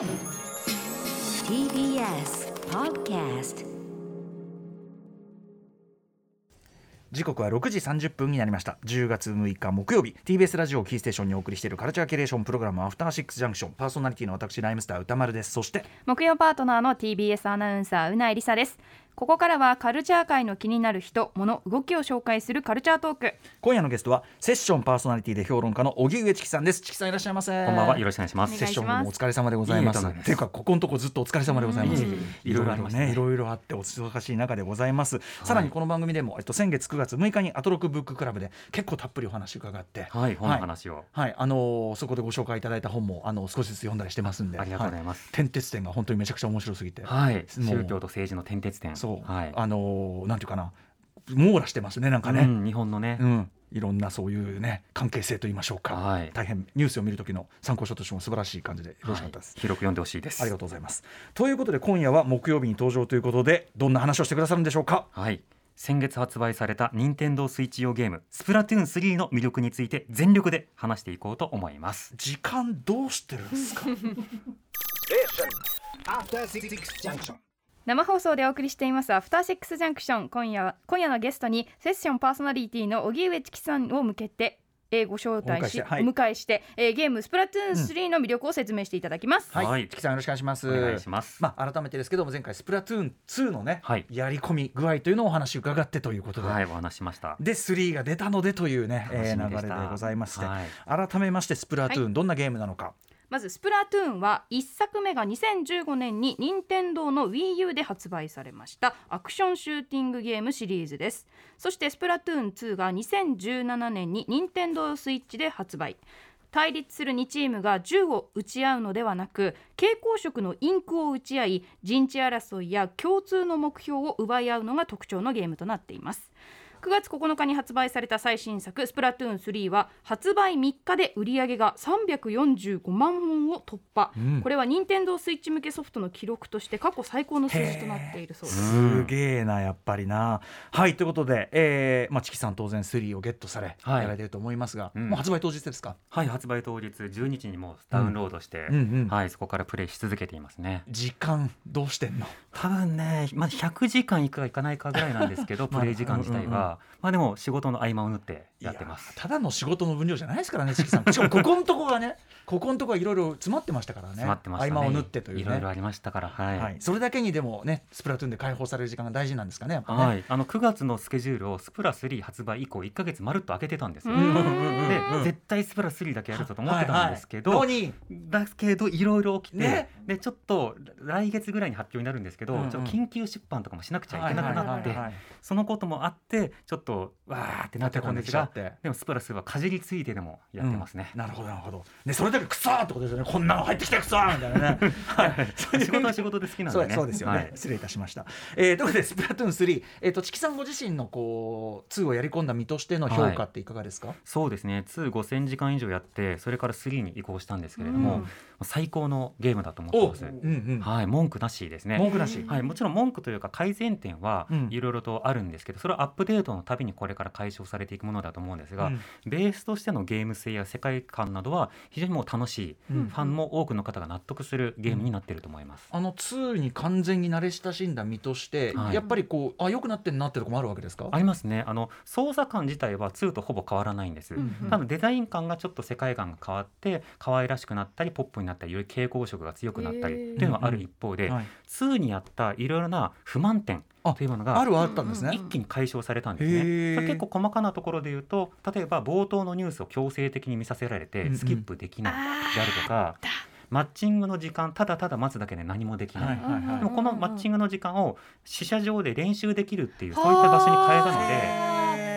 TBS Podcast 時刻は6時30分になりました。10月6日木曜日。TBS ラジオキーステーションにお送りしているカルチャーキュレーションプログラムアフターシックスジャンクション。パーソナリティの私ライムスター歌丸です。そして木曜パートナーの TBS アナウンサーうないりさですここからはカルチャー界の気になる人物動きを紹介するカルチャートーク。今夜のゲストはセッションパーソナリティで評論家の荻上チキさんです。チキさんいらっしゃいませ。こんばんは。よろしくお願いします。おセッションお疲れ様でございます。ていうかここのとこずっとお疲れ様でございます。うん。いろいろありまねいろいろありますすね。いろいろあってお忙しい中でございます、さらにこの番組でもえっと先月9月6日にアトロクブッククラブで結構たっぷりお話伺って。はい本の話を、はい、あのーそこでご紹介いただいた本もあの少しずつ読んだりしてますんで、ありがとうございます。は天鉄展が本当にめちゃくちゃ面白すぎて、はい、宗教と政治の転鉄点そう、はい。あのーなんていうかな。網羅してますねなんかね、うん、日本のね、うん、いろんなそういうね関係性と言いましょうか、はい。大変ニュースを見る時の参考書としても素晴らしい感じでよろしかったです。広く読んでほしいです。ありがとうございます。ということで今夜は木曜日に登場ということでどんな話をしてくださるんでしょうか？はい。先月発売された任天堂スイッチ用ゲームスプラトゥーン3の魅力について全力で話していこうと思います。時間どうしてるんですか？After Six Junction. 生放送でお送りしていますアフターシックスジャンクション。今夜は今夜のゲストにセッションパーソナリティの荻上チキさんを向けてえーご招待しお迎えしてはい。えして、えーゲームスプラトゥーン3の魅力を説明していただきます、はい、はい。チキさんよろしくお願いします。お願いします、まあ改めてですけども前回スプラトゥーン2のね、はい。やり込み具合というのをお話伺ってということで。はい。お話ししましたで3が出たのでというね、えー楽しみでした。流れでございまして、はい。改めましてスプラトゥーン、どんなゲームなのかまずスプラトゥーンは1作目が2015年に任天堂の WiiU で発売されましたアクションシューティングゲームシリーズです。そしてスプラトゥーン2が2017年に任天堂スイッチで発売。対立する2チームが銃を撃ち合うのではなく蛍光色のインクを撃ち合い陣地争いや共通の目標を奪い合うのが特徴のゲームとなっています。9月9日に発売された最新作「スプラトゥーン3」は発売3日で売り上げが345万本を突破、うん。これは任天堂スイッチ向けソフトの記録として過去最高の数字となっているそうです。すげえなやっぱりな。はいということで、えーまあ、チキさん当然3をゲットされ、はい。やられてると思いますが、うん。もう発売当日ですか？はい発売当日12日にもうダウンロードして、うん。うんはいそこからプレイし続けていますね。時間どうしてんの？多分ね、まあ、100時間いくかいかないかぐらいなんですけど、まあプレイ時間自体は、まあでも仕事の合間を縫ってやってます。ただの仕事の分量じゃないですからねしかもここのとこがね ここのとこはいろいろ詰まってましたからね。詰まってましたね。合間を縫ってというね。いろいろありましたからはい、はい、それだけにでもねスプラトゥーンで解放される時間が大事なんですかねね、はい、あの9月のスケジュールをスプラ3発売以降1か月まるっと開けてたんですよ。で絶対スプラ3だけやるぞと思ってたんですけど、はい。はい。だけどいろいろ起きて、ね。でちょっと来月ぐらいに発表になるんですけど、うんうん。緊急出版とかもしなくちゃいけなくなって、そのこともあってちょっとわーってなってたんですができちゃって。でもスプラスはかじりついてでもやってますね。なるほどなるほど。ねそれだけくそーってことですよね。こんなの入ってきてくそーみたいなね。はい。仕事は仕事で好きなんでね。そうですよね、はい。失礼いたしました、えー、ということでスプラトゥーン3、えー、とチキさんご自身のこう2をやり込んだ身としての評価っていかがですか、そうですね。25000時間以上やってそれから3に移行したんですけれども、うん。最高のゲームだと思ってます。うんうん。はい、文句なしですね。文句なし、はい、もちろん文句というか改善点はうん。いろいろとあるんですけど、それはアップデートのたびにこれから解消されていくものだと思うんですが、うん。ベースとしてのゲーム性や世界観などは非常にもう楽しい、うん。ファンも多くの方が納得するゲームになっていると思います。あの2に完全に慣れ親しんだ身として、はい。やっぱりこうあ良くなってんなってとこもあるわけですか？ありますね。あの操作感自体は2とほぼ変わらないんです、うんうん。ただデザイン感がちょっと世界観が変わって可愛らしくなったりポップになったりより蛍光色が強くなったりへーっていうのはある一方で、はい2にあったいろいろな不満点あというものがあるはあったんですね、一気に解消されたんですね。結構細かなところで言うと例えば冒頭のニュースを強制的に見させられうんうん。てスキップできないであるとか、マッチングの時間ただただ待つだけで何もできない、はいはいはいでもこのマッチングの時間を試写場で練習できるっていうそういった場所に変えたので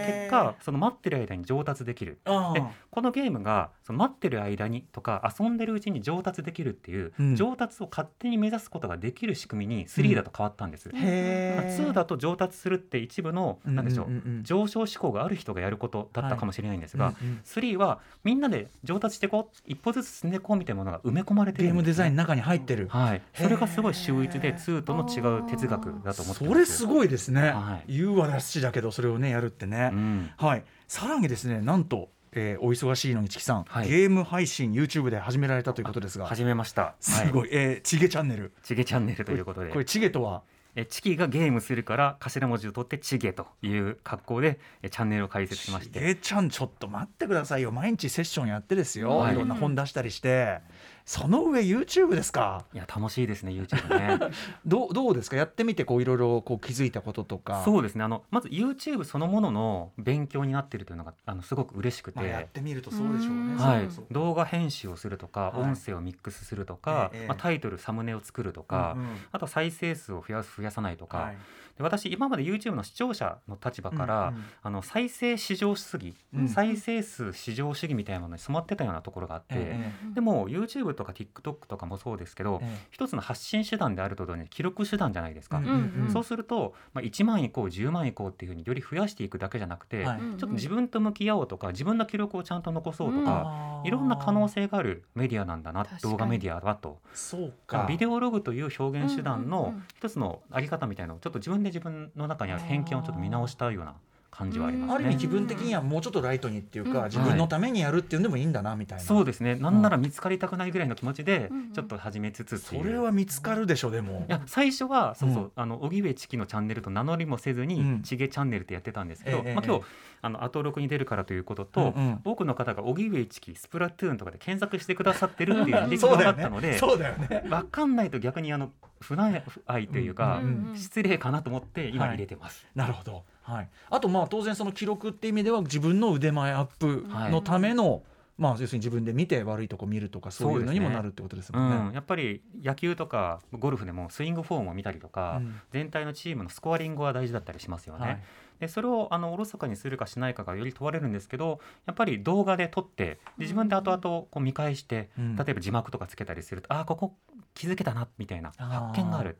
結果その待ってる間に上達できる。でこのゲームがその待ってる間にとか遊んでるうちに上達できるっていう、うん。上達を勝手に目指すことができる仕組みに3だと変わったんです。へー2だと上達するって一部のなんでしょう,、うん。うんうんうん上昇志向がある人がやることだったかもしれないんですが、うんうん3はみんなで上達していこう一歩ずつ進んでいこうみたいなものが埋め込まれてゲームるんです、ね、デザインの中に入ってる、はい、それがすごい秀逸でへー2との違う哲学だと思ってそれすい、ごいですね、はい。言うはなしだけどそれをねやるってね、うん。はい。さらにですねなんとえーお忙しいのにチキさん、はい。ゲーム配信 YouTube で始められたということですが。始めました。すご、はい。えーチゲチャンネル。チゲチャンネルということで。これチゲとは？えチキがゲームするから頭文字を取ってチゲという格好でえチャンネルを開設しましチてゲちゃんちょっと待ってくださいよ。毎日セッションやってですよ、はい。い、ろんな本出したりしてその上 YouTube ですか？いや楽しいですね YouTube ね。どうどうですか？やってみてこういろいろこう気づいたこととか。そうですね。あのまず YouTube そのものの勉強になっているというのがあのすごく嬉しくて、まあ、やってみるとそうでしょうね。はい。動画編集をするとか、はい。音声をミックスするとか、ええまあ、タイトルサムネを作るとか、うんうん。あとは再生数を増やす増やさないとか、はいで私今まで YouTube の視聴者の立場から、うんうん。あの再生至上主義、うん再生数至上主義みたいなものに染まってたようなところがあって、えでも YouTube とか TikTok とかもそうですけど、え一つの発信手段であると同時に記録手段じゃないですか。うんうんそうすると、まあ、1万いこう10万いこうっていうふうにより増やしていくだけじゃなくて、はい。うんちょっと自分と向き合おうとか自分の記録をちゃんと残そうとうん。か、あーいろんな可能性があるメディアなんだな動画メディアだと。そうか。ビデオログという表現手段うんうんのうん。一つのあり方みたいなのをちょっと自分で自分の中にある偏見をちょっと見直したような感じはありますね。ある意味気分的にはもうちょっとライトにっていうか、うん自分のためにやるっていうのでもいいんだなみたいな、そうですね。なんなら見つかりたくないぐらいの気持ちでちょっと始めつつそれは見つかるでしょでも。いや最初はそうそう、うん。あの荻上チキのチャンネルと名乗りもせずに、うん。チゲチャンネルってやってたんですけど、ええまあ、今え日あの後録に出るからということと、うんうん。多くの方が荻上チキスプラトゥーンとかで検索してくださってるっていう履歴があったのでね。そうだよね。分かんないと逆にあの不内愛というか、失礼かなと思って今はい。入れてます。なるほど、はい、あとまあ当然その記録って意味では自分の腕前アップのための、まあ要するに自分で見て悪いとこ見るとかそういうのにもなるってことですうもんね。ん、やっぱり野球とかゴルフでもスイングフォームを見たりとか、うん。全体のチームのスコアリングは大事だったりしますよね。はい。でそれをあのおろそかにするかしないかがより問われるんですけどやっぱり動画で撮ってで自分で後々こう見返して、うん。例えば字幕とかつけたりするとああここ気づけたなみたいな発見がある。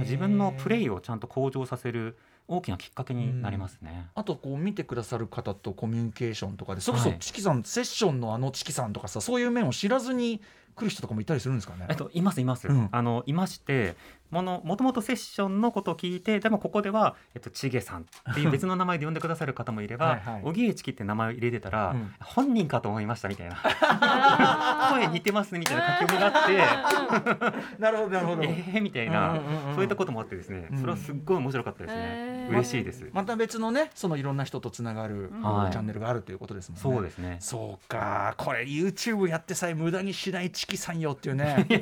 自分のプレイをちゃんと向上させる大きなきっかけになりますね。あとこう見てくださる方とコミュニケーションとかでそれこそはい。チキさん、セッションのあのチキさんとかさそういう面を知らずに来る人とかもいたりするんですかね？えっと、いますいます、うん。あのいましてものもともとセッションのことを聞いてでもここでは、えっと、チゲさんっていう 別の名前で呼んでくださる方もいればはいはい。荻上チキって名前を入れてたら、うん。本人かと思いましたみたいな。声似てますねみたいな書き込みがあって。なるほどなるほど。えーみたいな、うんうんうんうん。そういったこともあってですね、うんそれはすっごい面白かったですね、へー。嬉しいです、また別のねそのいろんな人とつながる、うん。はい。チャンネルがあるということですもんね。そうですね。そうか。これ YouTube やってさえ無駄にしないチキさんよっていうね。って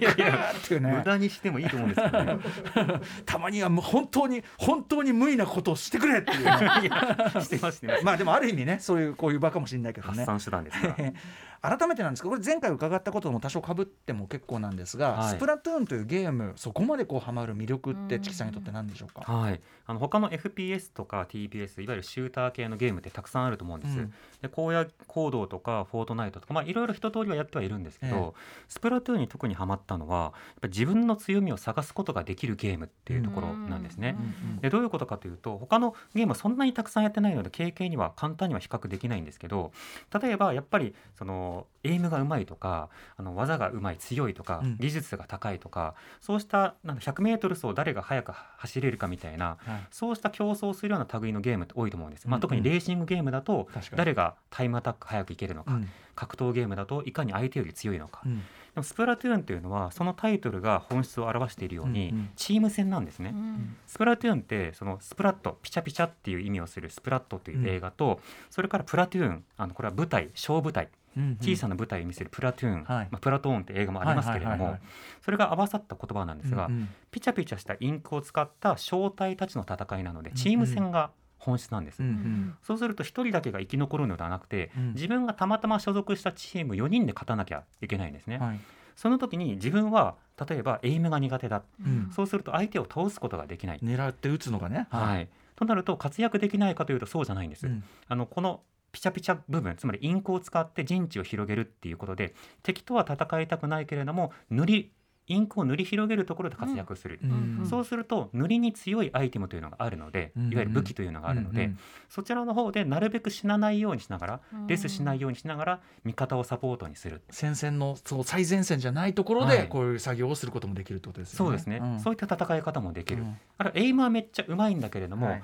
いう無ね駄にしてもいいと思うんですけどね。たまにはもう本当に本当に無意なことをしてくれっていうね。いやしてますしてまあでもある意味ねそういうこういう場かもしれないけどね。発散手段です 改めてなんですけどこれ前回伺ったことも多少かぶっても結構なんですが、はい。スプラトゥーンというゲームそこまでこうハマる魅力ってチキさんにとって何でしょうか、はい、あの他の FPS とか TPS いわゆるシューター系のゲームってたくさんあると思うんです、うん。で荒野行動とかフォートナイトとかまあいろいろ一通りはやってはいるんですけど、スプラトゥーンに特にハマったのはやっぱ自分の強みを探すことができるゲームっていうところなんですね。うん。でどういうことかというと他のゲームはそんなにたくさんやってないので経験には簡単には比較できないんですけど例えばやっぱりそのエイムがうまいとかあの技がうまい強いとか、うん。技術が高いとかそうしたなんだ 100m 走誰が速く走れるかみたいなはい。そうした競争するような類のゲームって多いと思うんです、まあ、うんうん。特にレーシングゲームだと誰がタイムアタック早くいけるのか、うん。格闘ゲームだといかに相手より強いのか、でうん。もスプラトゥーンというのはそのタイトルが本質を表しているように、うんうん。チーム戦なんですね。うん。スプラトゥーンってそのスプラットピチャピチャっていう意味をするスプラットという映画と、それからプラトゥーンあのこれは舞台小舞台。うん小さな舞台を見せるプラトゥーン、はい。まあ、プラトーンって映画もありますけれどもそれが合わさった言葉なんですが、うんうん。ピチャピチャしたインクを使った正体たちの戦いなのでチーム戦が本質なんです。うんうん。そうすると1人だけが生き残るのではなくて、うん。自分がたまたま所属したチーム4人で勝たなきゃいけないんですね。はい。その時に自分は例えばエイムが苦手だ、うん。そうすると相手を倒すことができない、狙って打つのがね。はい、となると活躍できないかというとそうじゃないんです。うん。あのこのピチャピチャ部分つまりインクを使って陣地を広げるっていうことで敵とは戦いたくないけれども塗りインクを塗り広げるところで活躍する、うんそうすると塗りに強いアイテムというのがあるので、うんいわゆる武器というのがあるので、うんうん。そちらの方でなるべく死なないようにしながら、うん。レスしないようにしながら味方をサポートにする。戦線のその最前線じゃないところはい。でこういう作業をすることもできるってことですよね。そうですね、ん。そういった戦い方もできる、うん。あるいはエイムはめっちゃうまいんだけれども、はい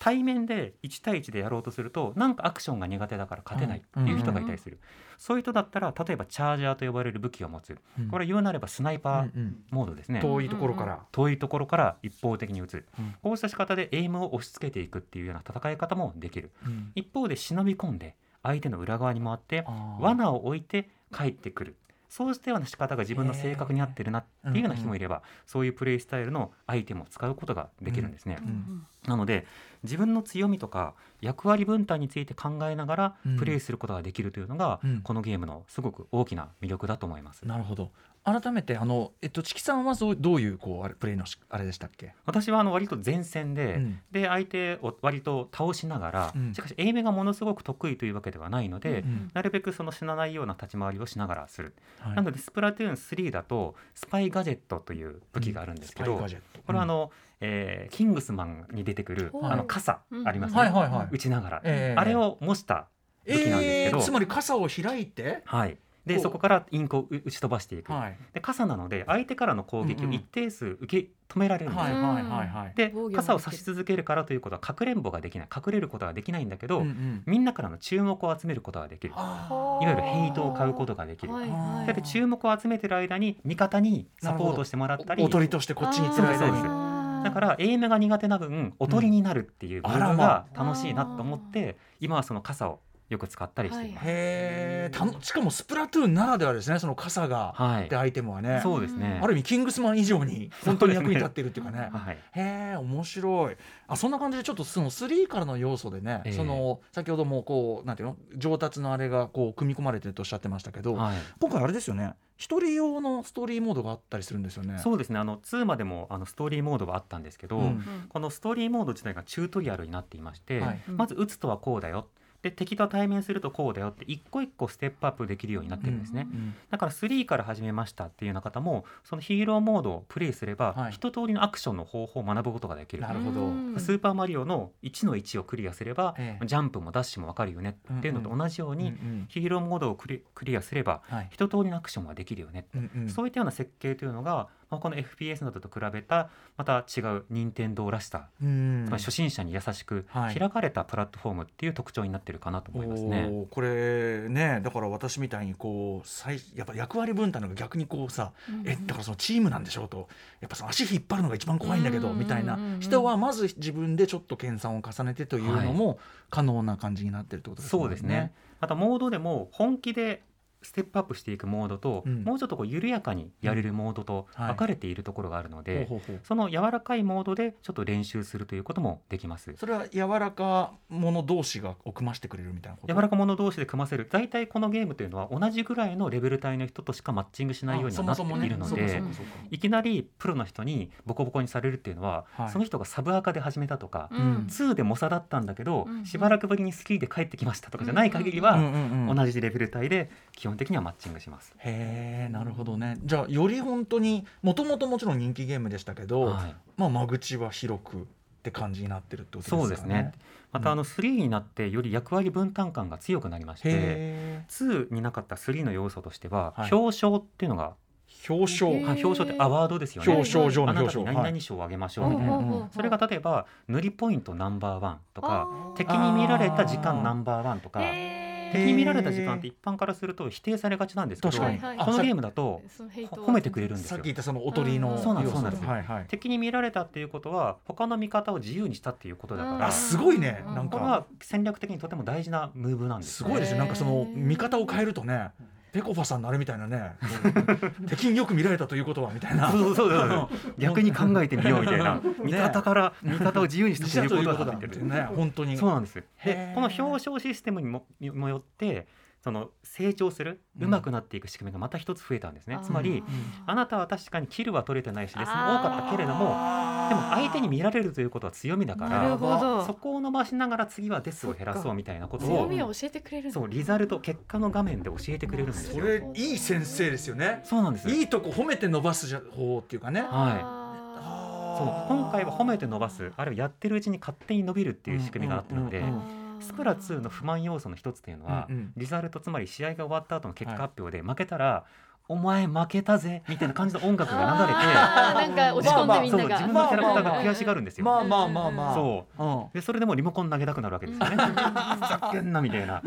対面で1対1でやろうとするとなんかアクションが苦手だから勝てないっていう人がいたりする、そういう人だったら例えばチャージャーと呼ばれる武器を持つ。これは言うなればスナイパーうんうん。モードですね、遠いところから、遠いところから一方的に撃つ、うん。こうした仕方でエイムを押し付けていくっていうような戦い方もできる。うん。一方で忍び込んで相手の裏側に回って罠を置いて帰ってくるそうしたような仕方が自分の性格に合ってるなっていうような人もいれば、そういうプレイスタイルのアイテムを使うことができるんですね。ん。なので自分の強みとか役割分担について考えながらうん。プレイすることができるというのが、うん。このゲームのすごく大きな魅力だと思います。なるほど改めてあの、えっと、チキさんはそうどういうこうあれプレイのしあれでしたっけ、私はあの割と前線で、うん。で相手を割と倒しながら、うん。しかしエイムがものすごく得意というわけではないので、うん。なるべくその死なないような立ち回りをしながらする、はい。なのでスプラトゥーン3だとスパイガジェットという武器があるんですけど、スパイガジェット。これはあの、えーキングスマンに出てくるはいあの傘うん。ありますね、はいはいはい。撃ちながら、ええ。あれを模した武器なんですけど、えーつまり傘を開いて、はい、でそこからインクを打打ち飛ばしていく、はい、で傘なので相手からの攻撃うんうん。を一定数受け止められるんです、はいはいはいはい。で傘を差し続けるからということはかくれんぼができない。隠れることができないんだけど、うんうん。みんなからの注目を集めることができる。あいわゆるヘイトを買うことができる。はいはい。で注目を集めてる間に味方にサポートしてもらったりーおとりとしてこっちにつうですだからエイムが苦手な分おとりになるっていう部あらま。分が楽しいなと思って今はその傘をよく使ったりしています。へえたのしかもスプラトゥーンならではですねその傘が、はい。ってアイテムはね。そうですね。ある意味キングスマン以上に 本当に役に立っているっていうかね。はい。へえ面白い。あそんな感じでちょっとその3からの要素でね、ええ。その先ほどもこうなんていうの上達のあれがこう組み込まれてるとおっしゃってましたけど、はい。今回あれですよね。一人用のストーリーモードがあったりするんですよね。そうですね。あの2までもあのストーリーモードはあったんですけど、うん。このストーリーモード自体がチュートリアルになっていまして、はい。まず打つとはこうだよで敵と対面するとこうだよって一個一個ステップアップできるようになってるんですね、うんだから3から始めましたっていうような方もそのヒーローモードをプレイすれば、はい。一通りのアクションの方法を学ぶことができる。なるほど。スーパーマリオの1の1をクリアすれば、ええ。ジャンプもダッシュも分かるよね。っていうのと同じように、うんうん。ヒーローモードをクリクリアすればはい。一通りのアクションができるよね、うんうん。そういったような設計というのが、まあ、この FPS などと比べたまた違う任天堂らしさ、うん。つまり初心者に優しくはい。開かれたプラットフォームっていう特徴になってるかなと思いますね。おーこれねだから私みたいにこう最やっぱ役割分担のが逆にこうさ、えだからそのチームなんでしょうと。やっぱその足引っ張るのが一番怖いんだけど、うん。みたいな。うんうんうん人はまず自分でちょっと研鑽を重ねてというのも可能な感じになってるってことですそうですね。またモードでも本気でステップアップしていくモードと、うん。もうちょっとこう緩やかにやれるモードとはい。分かれているところがあるので、ほうほうほう。その柔らかいモードでちょっと練習するということもできます。それは柔らか者同士がを組ましてくれるみたいなこと？柔らか者同士で組ませる。大体このゲームというのは同じぐらいのレベル帯の人としかマッチングしないようにはなっているのでいきなりプロの人にボコボコにされるっていうのは、はい。その人がサブアカで始めたとか、ん。2で猛者だったんだけど、うん。しばらくぶりに3で帰ってきましたとかじゃない限りは、うんうんうん同じレベル帯で基本的にはマッチングします。へえなるほどね。じゃあより本当にもともともちろん人気ゲームでしたけど、はい。まあ間口は広くって感じになってるってことですかね。そうですね。またあの3になってより役割分担感が強くなりまして、へ2になかった3の要素としては、はい。表彰っていうのが、え表彰。表彰ってアワードですよね。表彰状のあな表彰たに何々賞をあげましょうみたいな。うんうんそれが例えば塗りポイントナンバーワンとか敵に見られた時間ナンバーワンとか敵に見られた時間って一般からすると否定されがちなんですけどこのゲームだと褒めてくれるんですよ。さっき言ったそのおとりのうん。そうなんですはいはい。敵に見られたっていうことは他の見方を自由にしたっていうことだかうんらあすごいねうんなんか。これは戦略的にとても大事なムーブなんですすごいですよ。なんかその見方を変えるとねペコパさんのあれみたいなね。敵によく見られたということはみたいな。そうそうそう逆に考えてみようみたいな。見方から見方を自由にしたということだだってね本当に。そうなんですへでー。この表彰システムにもよってその成長するうん。上手くなっていく仕組みがまた一つ増えたんですね、あー。つまりあなたは確かにキルは取れてないしレッスンも多かったけれどもでも相手に見られるということは強みだかなるらほど。そこを伸ばしながら次はデスを減らそうみたいなことを強みを教えてくれるそうリザルト結果の画面で教えてくれるんですよそれいい先生ですよね。そうなんです。いいとこ褒めて伸ばすじゃ方っていうかね。あそう今回は褒めて伸ばすあるいはやってるうちに勝手に伸びるっていう仕組みがあったので、うんうんうんースプラ2の不満要素の一つというのは、うんうん。リザルトつまり試合が終わった後の結果発表で負けたらお前負けたぜみたいな感じの音楽が流れて なんか落ち込んでみんなが、自分のキャラクターが悔しがるんですよ。まあまあまあまあ。そう。うん。でそれでもリモコン投げたくなるわけですよね。ふざけんなみたいな。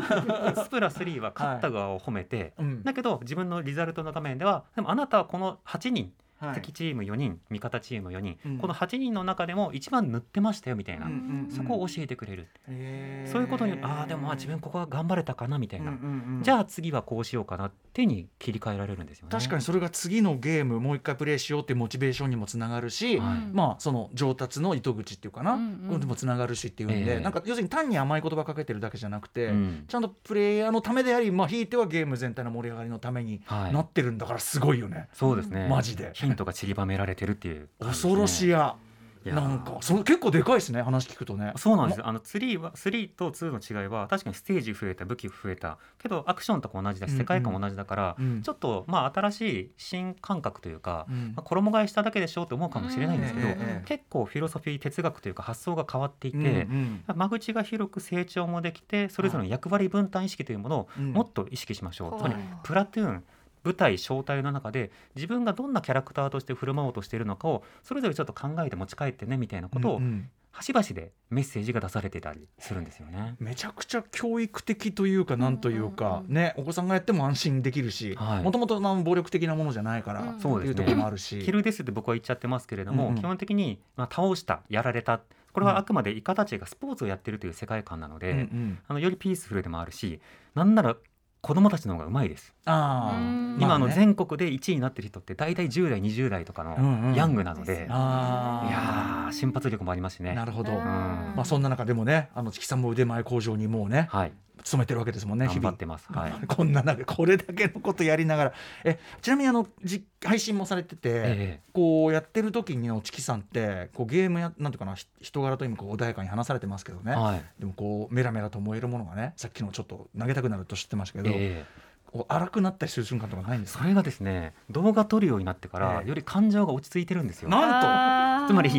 スプラ3は勝った側を褒めて、うん。だけど自分のリザルトの画面ではでもあなたはこの8人、はい敵チーム4人味方チーム4人、うん。この8人の中でも一番塗ってましたよみたいな、うんうんうんそこを教えてくれる、へー。そういうことにああでもまあ自分ここは頑張れたかなみたいな、うんうんうんじゃあ次はこうしようかなってに切り替えられるんですよね。確かにそれが次のゲームもう一回プレイしようっていうモチベーションにもつながるし、はい。まあその上達の糸口っていうかな、うんうん。でもつながるしっていうんで、ええ。なんか要するに単に甘い言葉かけてるだけじゃなくて、うん。ちゃんとプレイヤーのためであり、まあ、ひいてはゲーム全体の盛り上がりのためにはい。なってるんだからすごいよね、そうですね。マジでヒントが散りばめられてるっていうね、恐ろしや。いやなんかそれ結構でかいですね話聞くとね。そうなんですあの3は3と2の違いは確かにステージ増えた武器増えた。けどアクションとか同じだしうんうん。世界観も同じだから、うん。ちょっとまあ新しい新感覚というか、うん。まあ、衣替えしただけでしょうと思うかもしれないんですけど、うん結構フィロソフィー哲学というか発想が変わっていて、うんうん。間口が広く成長もできてそれぞれの役割分担意識というものをうん。もっと意識しましょう、はい。つまりプラトゥーン舞台小隊の中で自分がどんなキャラクターとして振る舞おうとしているのかをそれぞれちょっと考えて持ち帰ってねみたいなことをうんうん。端々でメッセージが出されてたりするんですよね。めちゃくちゃ教育的というかなんというか、うんうんねお子さんがやっても安心できるしはい。もともと暴力的なものじゃないから、うんっていうところもあるし。キルですって僕は言っちゃってますけれども、うんうん。基本的に、まあ、倒したやられたこれはあくまでイカたちがスポーツをやってるという世界観なので、うんうん。あのよりピースフルでもあるしなんなら子供たちの方がうまいです。あ今あの全国で1位になってる人って大体10代20代とかのうんうん。ヤングなので、あー。いやー瞬発力もありますしね。なるほど、うん。まあそんな中でもねあのチキさんも腕前工場にもうねはい、勤めてるわけですもんね日々。頑張ってます。はい。こんな中これだけのことやりながら。えちなみにあのじ配信もされてて、えこうやってる時にのチキさんってこうゲームやなんていうかなひ人柄と今こう穏やかに話されてますけどね、えはい。でもこうメラメラと燃えるものがねさっきのちょっと投げたくなると知ってましたけど、ええ。こう荒くなったりする瞬間とかないんですか？それがですね動画撮るようになってから、ええ。より感情が落ち着いてるんですよ。なんと。つまり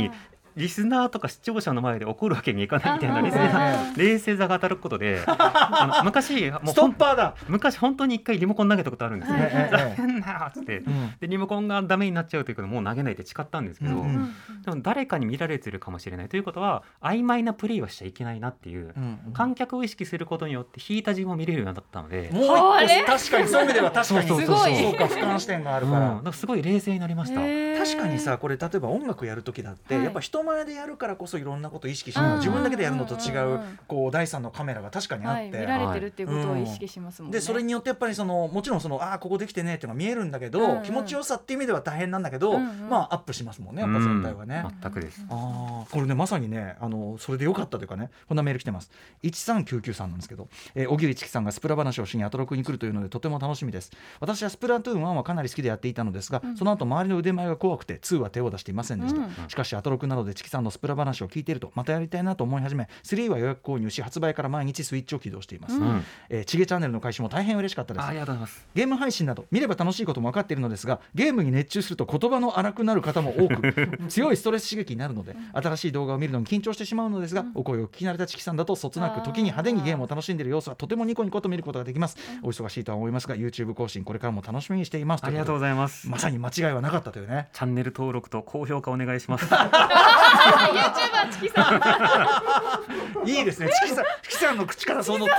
リスナーとか視聴者の前で怒るわけにいかないみたいな冷静な冷静さが当たることで あの昔もうストッパーだ、昔本当に一回リモコン投げたことあるんですよ。ええええふざけんなよっつって。うん。でリモコンがダメになっちゃうということでもう投げないって誓ったんですけど、うんうんでも誰かに見られてるかもしれないということは曖昧なプレーはしちゃいけないなっていう、うん観客を意識することによって引いた自分を見れるようになったので、確かにそういう意味では確かに。そうか俯瞰視点があるうん、から、なんかすごい冷静になりました。確かにさこれ例えば音楽やる時だって、はい。やっぱ人前でやるからこそいろんなことを意識しうん。て自分だけでやるのと違う,、うんこう第三のカメラが確かにあはい、って、見られてるっていうことを意識しますもんね。でそれによってやっぱりそのもちろんそのああここできてねっていうのが見えるんだけど、うんうん。気持ちよさっていう意味では大変なんだけど、うんうん。まあアップしますもんねやっぱ全体はね。うん全くです。ああこれねまさにねあのそれでよかったというかねこんなメール来てます。1399さんなんですけど、えー、小木内樹さんがスプラ話をしにアトロクに来るというのでとても楽しみです。私はスプラトゥーン1はかなり好きでやっていたのですが、うん。その後周りの腕前が怖くて2は手を出していませんでした、うん。しかしアトロクなどでチキさんのスプラ話を聞いているとまたやりたいなと思い始め3は予約購入し発売から毎日スイッチを起動しています、うん。うん、えーチゲチャンネルの開始も大変嬉しかったです。あありがとうございます。ゲーム配信など見れば楽しいことも分かっているのですがゲームに熱中すると言葉の荒くなる方も多く 強いストレス刺激になるので新しい動画を見るのに緊張してしまうのですが、お声を聞き慣れたチキさんだとそつなく時に派手にゲームを楽しんでいる様子はとてもニコニコと見ることができます、お忙しいとは思いますが YouTube 更新これからも楽しみにしています。ありがとうごうざいます。まさに間違いはなかったというね。チャンネル登録と高評価お願いします。YouTuber チキさん。いいですね。チキさんチキさんの口からその定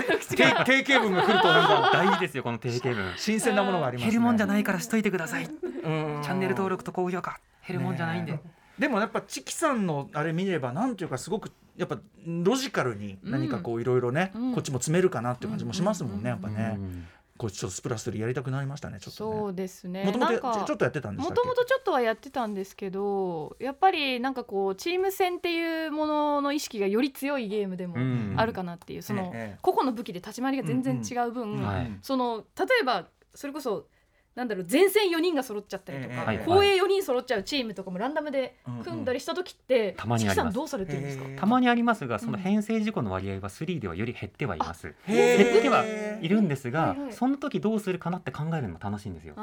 定型文が来るとなんか大事ですよこの定型文。新鮮なものがありますね。減るもんじゃないからしといてください。チうん。ャンネル登録と高評価。減るもんじゃないんで。でもやっぱチキさんのあれ見ればなんていうかすごくやっぱロジカルに何かこういろいろね、うん。こっちも詰めるかなっていう感じもしますもんね、やっぱね、うんこうちょっとスプラストやりたくなりましたねちょっとね。そうですね。もともとなんかちょっとやってたんでしたっけ？もともとちょっとはやってたんですけどやっぱりなんかこうチーム戦っていうものの意識がより強いゲームでもうん。あるかなっていう、そのええ。個々の武器で立ち回りが全然違う分、うん。はい。その例えばそれこそなんだろう前線4人が揃っちゃったりとか、ええはい後衛4人揃っちゃうチームとかもランダムで組んだりした時って、たまにあります。チキさんどうされてるんですか、たまにありますがその編成事故の割合は3ではより減ってはいます。へ減ってはいるんですが、その時どうするかなって考えるのも楽しいんですよ。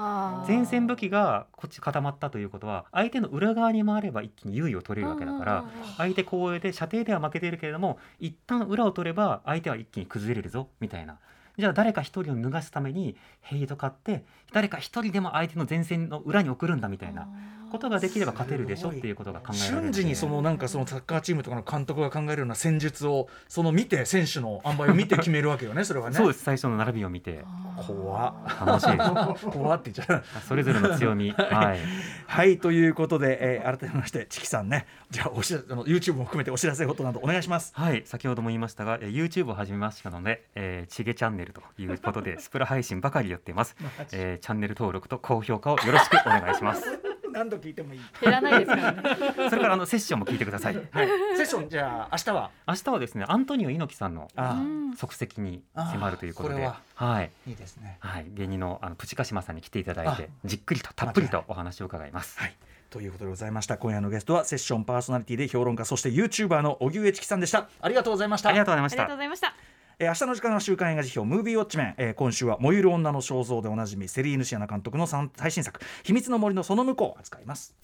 前線武器がこっち固まったということは相手の裏側に回れば一気に優位を取れるわけだから相手後衛で射程では負けているけれども一旦裏を取れば相手は一気に崩れるぞみたいなじゃあ誰か一人を脱がすためにヘイド買って誰か一人でも相手の前線の裏に送るんだみたいな。ことができれば勝てるでしょってい。うことが考えられるので瞬時にそのなんかそのサッカーチームとかの監督が考えるような戦術をその見て選手の塩梅を見て決めるわけよねそれはねそうです。最初の並びを見て。怖っ。楽しいです。怖って言っちゃう。それぞれの強み。はい。はい。ということで、えー改めましてチキさんね。じゃあお知らあの YouTube も含めてお知らせことなどお願いします。はい、先ほども言いましたが、えー YouTube を始めましたので、えー、チゲチャンネルということで、スプラ配信ばかりやっています。えーチャンネル登録と高評価をよろしくお願いします。何度聞いてもいい。減らないですからね。それからあのセッションも聞いてください。はい。セッションじゃあ明日は？明日はですね、アントニオ猪木さんのあうん足跡に迫るということで、は。い。いいですね。はい、芸人のあのプチカシマさんに来ていただいてあじっくりとたっぷりとお話を伺います。はい。ということでございました。今夜のゲストはセッションパーソナリティで評論家そして YouTuber の荻上チキさんでした。ありがとうございました。ありがとうございまありがとうした。えー明日の時間は週刊映画辞表ムービーウォッチメン、えー今週は燃ゆる女の肖像でおなじみセリーヌ・シアナ監督の最新作秘密の森のその向こうを扱います。